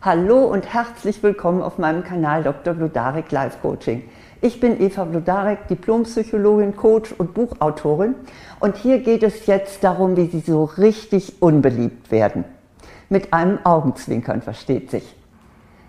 Hallo und herzlich willkommen auf meinem Kanal Dr. Gludarek Life Coaching. Ich bin Eva Gludarek, Diplompsychologin, Coach und Buchautorin und hier geht es jetzt darum, wie Sie so richtig unbeliebt werden. Mit einem Augenzwinkern versteht sich.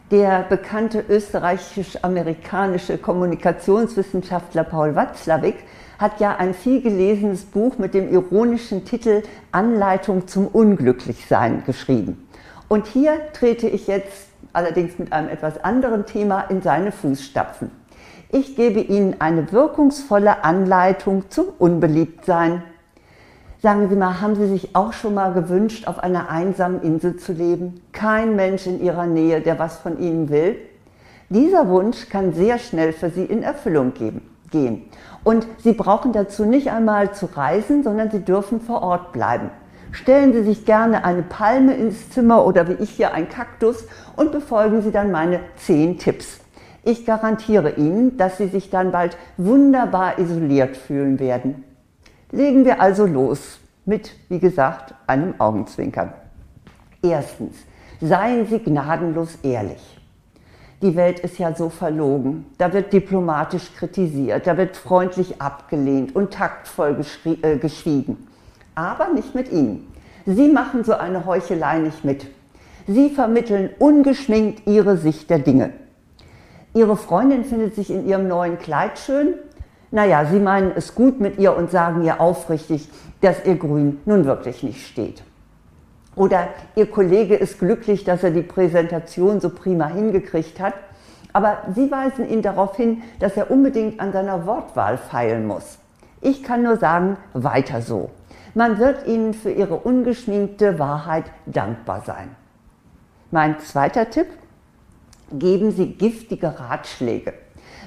Der bekannte österreichisch-amerikanische Kommunikationswissenschaftler Paul Watzlawick hat ja ein viel gelesenes Buch mit dem ironischen Titel Anleitung zum Unglücklichsein geschrieben. Und hier trete ich jetzt allerdings mit einem etwas anderen Thema in seine Fußstapfen. Ich gebe Ihnen eine wirkungsvolle Anleitung zum Unbeliebtsein. Sagen Sie mal, haben Sie sich auch schon mal gewünscht, auf einer einsamen Insel zu leben? Kein Mensch in Ihrer Nähe, der was von Ihnen will? Dieser Wunsch kann sehr schnell für Sie in Erfüllung gehen. Und Sie brauchen dazu nicht einmal zu reisen, sondern Sie dürfen vor Ort bleiben. Stellen Sie sich gerne eine Palme ins Zimmer oder wie ich hier ein Kaktus und befolgen Sie dann meine zehn Tipps. Ich garantiere Ihnen, dass Sie sich dann bald wunderbar isoliert fühlen werden. Legen wir also los mit, wie gesagt, einem Augenzwinkern. Erstens, seien Sie gnadenlos ehrlich. Die Welt ist ja so verlogen. Da wird diplomatisch kritisiert, da wird freundlich abgelehnt und taktvoll äh, geschwiegen aber nicht mit Ihnen. Sie machen so eine Heuchelei nicht mit. Sie vermitteln ungeschminkt Ihre Sicht der Dinge. Ihre Freundin findet sich in ihrem neuen Kleid schön. Naja, Sie meinen es gut mit ihr und sagen ihr aufrichtig, dass ihr Grün nun wirklich nicht steht. Oder Ihr Kollege ist glücklich, dass er die Präsentation so prima hingekriegt hat, aber Sie weisen ihn darauf hin, dass er unbedingt an seiner Wortwahl feilen muss. Ich kann nur sagen, weiter so. Man wird ihnen für ihre ungeschminkte Wahrheit dankbar sein. Mein zweiter Tipp, geben Sie giftige Ratschläge.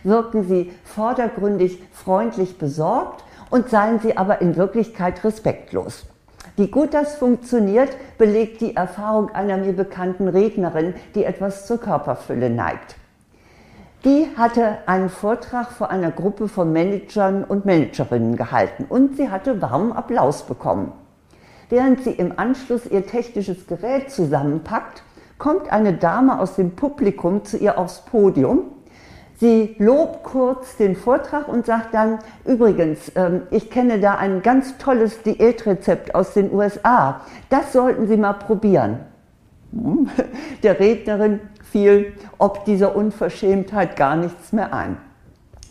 Wirken Sie vordergründig freundlich besorgt und seien Sie aber in Wirklichkeit respektlos. Wie gut das funktioniert, belegt die Erfahrung einer mir bekannten Rednerin, die etwas zur Körperfülle neigt. Die hatte einen Vortrag vor einer Gruppe von Managern und Managerinnen gehalten und sie hatte warmen Applaus bekommen. Während sie im Anschluss ihr technisches Gerät zusammenpackt, kommt eine Dame aus dem Publikum zu ihr aufs Podium. Sie lobt kurz den Vortrag und sagt dann, übrigens, ähm, ich kenne da ein ganz tolles Diätrezept aus den USA. Das sollten Sie mal probieren. Der Rednerin fiel ob dieser Unverschämtheit gar nichts mehr ein.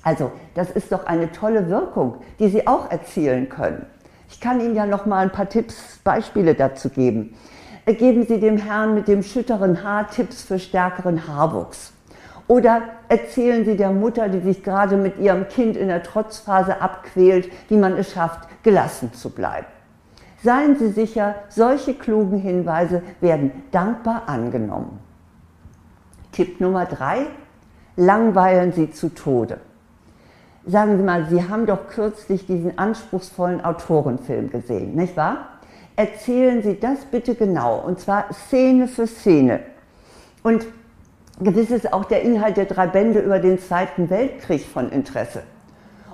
Also, das ist doch eine tolle Wirkung, die Sie auch erzielen können. Ich kann Ihnen ja noch mal ein paar Tipps, Beispiele dazu geben. Geben Sie dem Herrn mit dem schütteren Haar Tipps für stärkeren Haarwuchs. Oder erzählen Sie der Mutter, die sich gerade mit ihrem Kind in der Trotzphase abquält, wie man es schafft, gelassen zu bleiben. Seien Sie sicher, solche klugen Hinweise werden dankbar angenommen. Tipp Nummer drei, langweilen Sie zu Tode. Sagen Sie mal, Sie haben doch kürzlich diesen anspruchsvollen Autorenfilm gesehen, nicht wahr? Erzählen Sie das bitte genau, und zwar Szene für Szene. Und gewiss ist auch der Inhalt der drei Bände über den Zweiten Weltkrieg von Interesse.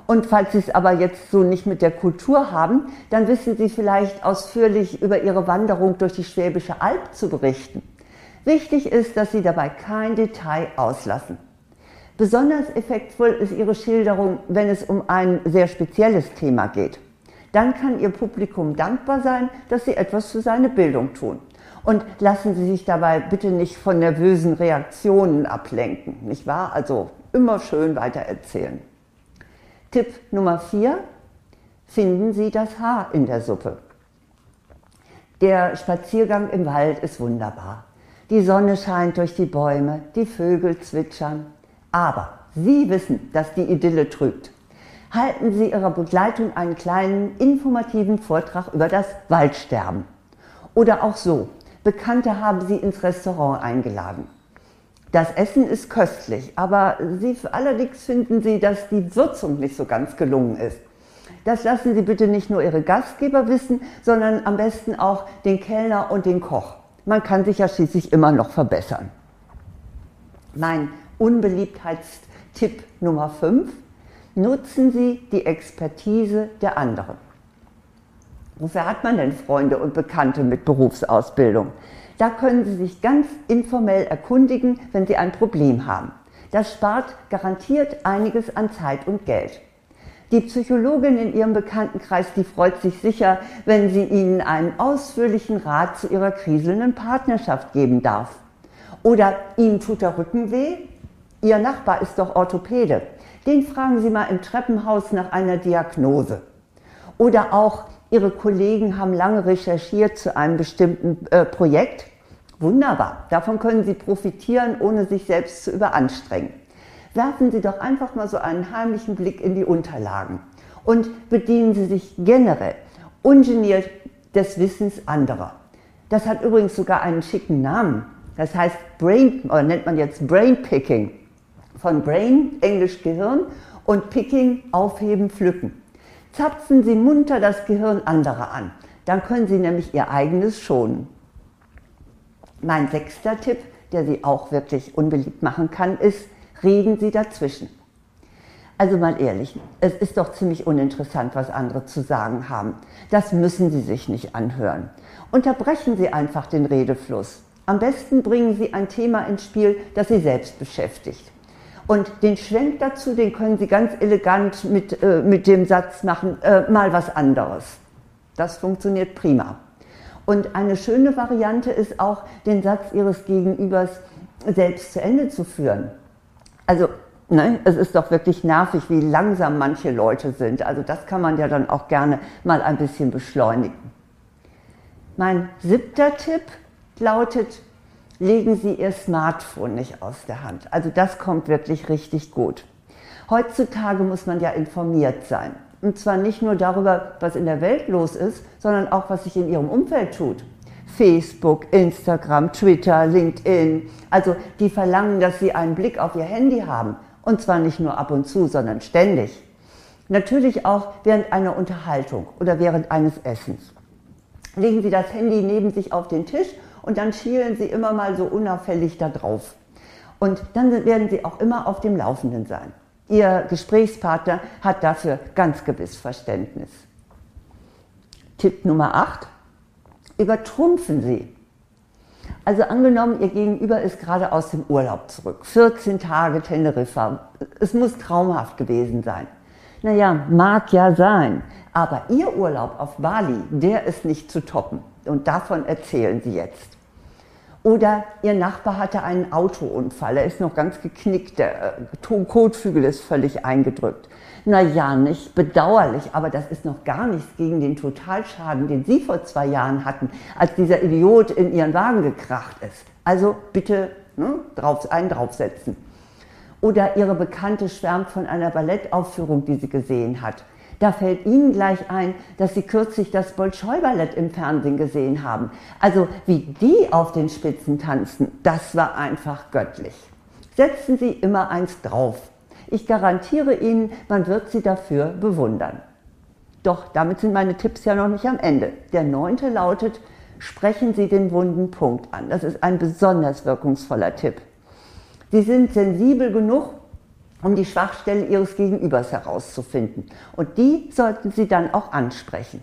Und falls Sie es aber jetzt so nicht mit der Kultur haben, dann wissen Sie vielleicht ausführlich über Ihre Wanderung durch die Schwäbische Alb zu berichten. Wichtig ist, dass Sie dabei kein Detail auslassen. Besonders effektvoll ist Ihre Schilderung, wenn es um ein sehr spezielles Thema geht. Dann kann Ihr Publikum dankbar sein, dass Sie etwas für seine Bildung tun. Und lassen Sie sich dabei bitte nicht von nervösen Reaktionen ablenken, nicht wahr? Also immer schön weiter erzählen. Tipp Nummer 4. Finden Sie das Haar in der Suppe. Der Spaziergang im Wald ist wunderbar. Die Sonne scheint durch die Bäume, die Vögel zwitschern. Aber Sie wissen, dass die Idylle trügt. Halten Sie Ihrer Begleitung einen kleinen informativen Vortrag über das Waldsterben. Oder auch so, Bekannte haben Sie ins Restaurant eingeladen. Das Essen ist köstlich, aber Sie, allerdings finden Sie, dass die Würzung nicht so ganz gelungen ist. Das lassen Sie bitte nicht nur Ihre Gastgeber wissen, sondern am besten auch den Kellner und den Koch. Man kann sich ja schließlich immer noch verbessern. Mein Unbeliebtheitstipp Nummer 5. Nutzen Sie die Expertise der anderen. Wofür hat man denn Freunde und Bekannte mit Berufsausbildung? Da können Sie sich ganz informell erkundigen, wenn Sie ein Problem haben. Das spart garantiert einiges an Zeit und Geld. Die Psychologin in Ihrem Bekanntenkreis, die freut sich sicher, wenn sie Ihnen einen ausführlichen Rat zu Ihrer kriselnden Partnerschaft geben darf. Oder Ihnen tut der Rücken weh? Ihr Nachbar ist doch Orthopäde. Den fragen Sie mal im Treppenhaus nach einer Diagnose. Oder auch Ihre Kollegen haben lange recherchiert zu einem bestimmten äh, Projekt. Wunderbar, davon können Sie profitieren, ohne sich selbst zu überanstrengen. Werfen Sie doch einfach mal so einen heimlichen Blick in die Unterlagen und bedienen Sie sich generell ungeniert des Wissens anderer. Das hat übrigens sogar einen schicken Namen. Das heißt Brain, oder nennt man jetzt Brain Picking. Von Brain, Englisch Gehirn, und Picking, Aufheben, Pflücken. Zapfen Sie munter das Gehirn anderer an. Dann können Sie nämlich Ihr eigenes schonen. Mein sechster Tipp, der Sie auch wirklich unbeliebt machen kann, ist, reden Sie dazwischen. Also mal ehrlich, es ist doch ziemlich uninteressant, was andere zu sagen haben. Das müssen Sie sich nicht anhören. Unterbrechen Sie einfach den Redefluss. Am besten bringen Sie ein Thema ins Spiel, das Sie selbst beschäftigt. Und den Schwenk dazu, den können Sie ganz elegant mit, äh, mit dem Satz machen, äh, mal was anderes. Das funktioniert prima. Und eine schöne Variante ist auch, den Satz Ihres Gegenübers selbst zu Ende zu führen. Also, ne, es ist doch wirklich nervig, wie langsam manche Leute sind. Also das kann man ja dann auch gerne mal ein bisschen beschleunigen. Mein siebter Tipp lautet, legen Sie Ihr Smartphone nicht aus der Hand. Also das kommt wirklich richtig gut. Heutzutage muss man ja informiert sein. Und zwar nicht nur darüber, was in der Welt los ist, sondern auch, was sich in Ihrem Umfeld tut. Facebook, Instagram, Twitter, LinkedIn. Also die verlangen, dass Sie einen Blick auf Ihr Handy haben. Und zwar nicht nur ab und zu, sondern ständig. Natürlich auch während einer Unterhaltung oder während eines Essens. Legen Sie das Handy neben sich auf den Tisch und dann schielen Sie immer mal so unauffällig da drauf. Und dann werden Sie auch immer auf dem Laufenden sein. Ihr Gesprächspartner hat dafür ganz gewiss Verständnis. Tipp Nummer 8. Übertrumpfen Sie. Also angenommen, Ihr Gegenüber ist gerade aus dem Urlaub zurück. 14 Tage Teneriffa. Es muss traumhaft gewesen sein. Naja, mag ja sein. Aber Ihr Urlaub auf Bali, der ist nicht zu toppen. Und davon erzählen Sie jetzt. Oder ihr Nachbar hatte einen Autounfall, er ist noch ganz geknickt, der äh, Kotflügel ist völlig eingedrückt. Na ja, nicht bedauerlich, aber das ist noch gar nichts gegen den Totalschaden, den Sie vor zwei Jahren hatten, als dieser Idiot in Ihren Wagen gekracht ist. Also bitte ne, drauf, einen draufsetzen. Oder Ihre Bekannte schwärmt von einer Ballettaufführung, die sie gesehen hat. Da fällt Ihnen gleich ein, dass Sie kürzlich das Bolschoi-Ballett im Fernsehen gesehen haben. Also wie die auf den Spitzen tanzen, das war einfach göttlich. Setzen Sie immer eins drauf. Ich garantiere Ihnen, man wird Sie dafür bewundern. Doch damit sind meine Tipps ja noch nicht am Ende. Der neunte lautet, sprechen Sie den wunden Punkt an. Das ist ein besonders wirkungsvoller Tipp. Sie sind sensibel genug, um die Schwachstelle ihres Gegenübers herauszufinden. Und die sollten Sie dann auch ansprechen.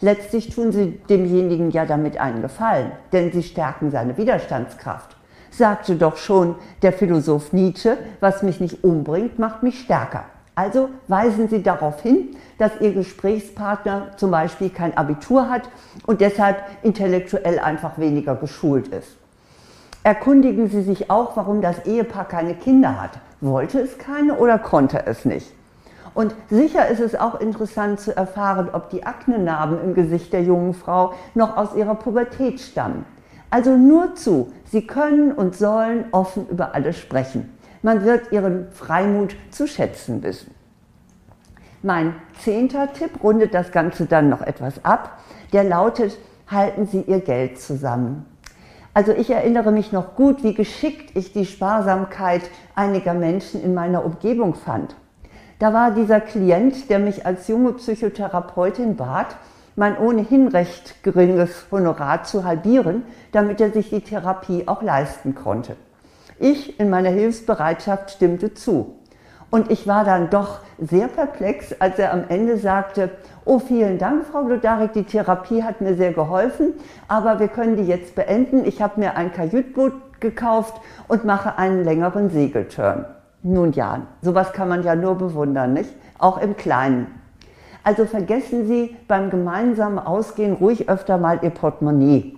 Letztlich tun Sie demjenigen ja damit einen Gefallen, denn Sie stärken seine Widerstandskraft. Sagte doch schon der Philosoph Nietzsche, was mich nicht umbringt, macht mich stärker. Also weisen Sie darauf hin, dass Ihr Gesprächspartner zum Beispiel kein Abitur hat und deshalb intellektuell einfach weniger geschult ist. Erkundigen Sie sich auch, warum das Ehepaar keine Kinder hat. Wollte es keine oder konnte es nicht? Und sicher ist es auch interessant zu erfahren, ob die Aknenarben im Gesicht der jungen Frau noch aus ihrer Pubertät stammen. Also nur zu, Sie können und sollen offen über alles sprechen. Man wird Ihren Freimut zu schätzen wissen. Mein zehnter Tipp rundet das Ganze dann noch etwas ab. Der lautet, halten Sie Ihr Geld zusammen. Also ich erinnere mich noch gut, wie geschickt ich die Sparsamkeit einiger Menschen in meiner Umgebung fand. Da war dieser Klient, der mich als junge Psychotherapeutin bat, mein ohnehin recht geringes Honorar zu halbieren, damit er sich die Therapie auch leisten konnte. Ich in meiner Hilfsbereitschaft stimmte zu. Und ich war dann doch sehr perplex, als er am Ende sagte, oh vielen Dank, Frau Blodarek, die Therapie hat mir sehr geholfen, aber wir können die jetzt beenden. Ich habe mir ein Kajütboot gekauft und mache einen längeren Segelturn. Nun ja, sowas kann man ja nur bewundern, nicht? Auch im Kleinen. Also vergessen Sie beim gemeinsamen Ausgehen ruhig öfter mal Ihr Portemonnaie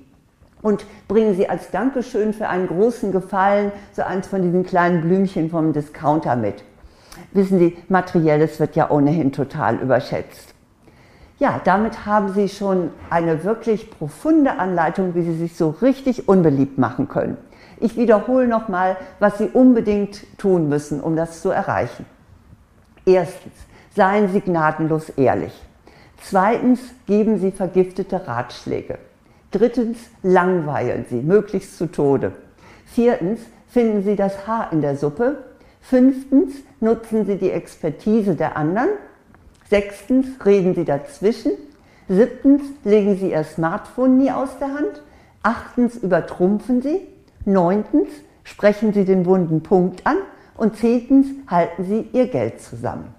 und bringen Sie als Dankeschön für einen großen Gefallen so eins von diesen kleinen Blümchen vom Discounter mit. Wissen Sie, Materielles wird ja ohnehin total überschätzt. Ja, damit haben Sie schon eine wirklich profunde Anleitung, wie Sie sich so richtig unbeliebt machen können. Ich wiederhole nochmal, was Sie unbedingt tun müssen, um das zu erreichen. Erstens, seien Sie gnadenlos ehrlich. Zweitens, geben Sie vergiftete Ratschläge. Drittens, langweilen Sie, möglichst zu Tode. Viertens, finden Sie das Haar in der Suppe. Fünftens, nutzen Sie die Expertise der anderen. Sechstens, reden Sie dazwischen. Siebtens, legen Sie Ihr Smartphone nie aus der Hand. Achtens, übertrumpfen Sie. Neuntens, sprechen Sie den wunden Punkt an. Und zehntens, halten Sie Ihr Geld zusammen.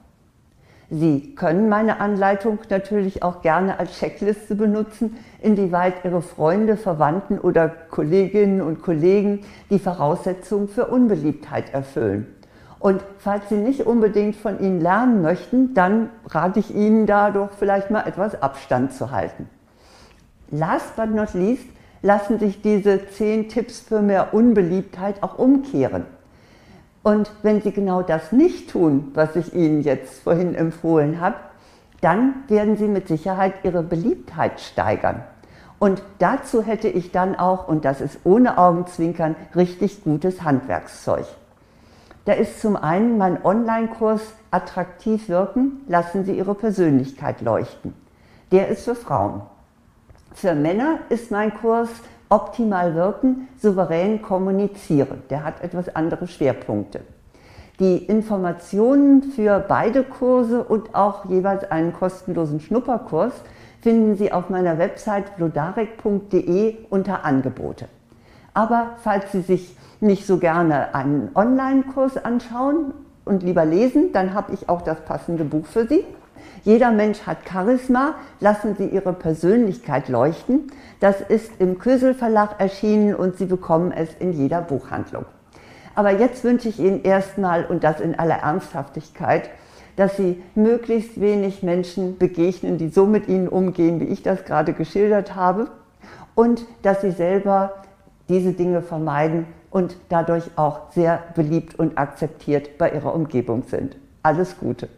Sie können meine Anleitung natürlich auch gerne als Checkliste benutzen, inwieweit Ihre Freunde, Verwandten oder Kolleginnen und Kollegen die Voraussetzungen für Unbeliebtheit erfüllen. Und falls Sie nicht unbedingt von Ihnen lernen möchten, dann rate ich Ihnen da doch vielleicht mal etwas Abstand zu halten. Last but not least lassen sich diese zehn Tipps für mehr Unbeliebtheit auch umkehren. Und wenn Sie genau das nicht tun, was ich Ihnen jetzt vorhin empfohlen habe, dann werden Sie mit Sicherheit Ihre Beliebtheit steigern. Und dazu hätte ich dann auch, und das ist ohne Augenzwinkern, richtig gutes Handwerkszeug. Da ist zum einen mein Online-Kurs Attraktiv wirken, lassen Sie Ihre Persönlichkeit leuchten. Der ist für Frauen. Für Männer ist mein Kurs Optimal wirken, souverän kommunizieren. Der hat etwas andere Schwerpunkte. Die Informationen für beide Kurse und auch jeweils einen kostenlosen Schnupperkurs finden Sie auf meiner Website blodarek.de unter Angebote. Aber falls Sie sich nicht so gerne einen Online-Kurs anschauen und lieber lesen, dann habe ich auch das passende Buch für Sie. Jeder Mensch hat Charisma, lassen Sie Ihre Persönlichkeit leuchten. Das ist im Kösel Verlag erschienen und Sie bekommen es in jeder Buchhandlung. Aber jetzt wünsche ich Ihnen erstmal, und das in aller Ernsthaftigkeit, dass Sie möglichst wenig Menschen begegnen, die so mit Ihnen umgehen, wie ich das gerade geschildert habe, und dass Sie selber diese Dinge vermeiden und dadurch auch sehr beliebt und akzeptiert bei Ihrer Umgebung sind. Alles Gute.